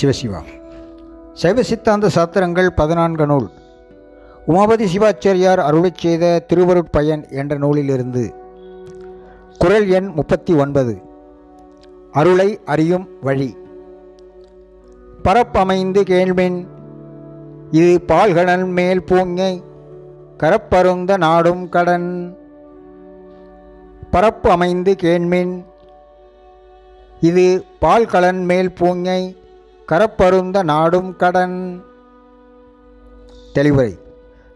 சிவசிவா. சைவ சித்தாந்த சாத்திரங்கள் பதினான்கு நூல். உமாபதி சிவாச்சாரியார் அருளை செய்த திருவருட்பயன் என்ற நூலிலிருந்து குரல் எண் முப்பத்தி ஒன்பது. அருளை அறியும் வழி. பரப்பமைந்து கேள்வின் இது பால்கடல் மேல் பூங்கை கரப்பருந்த நாடும் கடன் பரப்பு அமைந்து கேண்மின் இது பால் கலன் மேல் பூங்கை கரப்பருந்த நாடும் கடன் தெளிவுரை.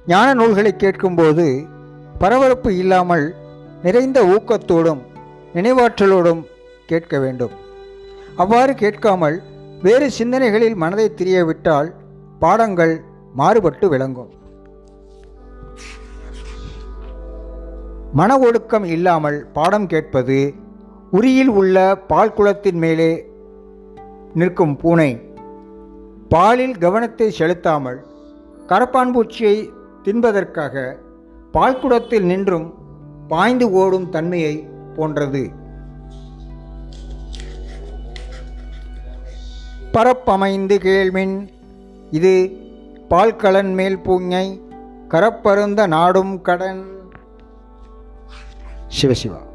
ஞான நூல்களை கேட்கும்போது பரபரப்பு இல்லாமல் நிறைந்த ஊக்கத்தோடும் நினைவாற்றலோடும் கேட்க வேண்டும். அவ்வாறு கேட்காமல் வேறு சிந்தனைகளில் மனதை திரியவிட்டால் பாடங்கள் மாறுபட்டு விளங்கும். மன ஒடுக்கம் இல்லாமல் பாடம் கேட்பது உரியில் உள்ள பால் குளத்தின் மேலே நிற்கும் பூனை பாலில் கவனத்தை செலுத்தாமல் கரப்பான்பூச்சியை தின்பதற்காக பால்குடத்தில் நின்றும் பாய்ந்து ஓடும் தன்மையை போன்றது. பரப்பமைந்து கேள்மின் இது பால்கலன் மேல் பூங்கை கரப்பருந்த நாடும் கடன். சிவசிவா.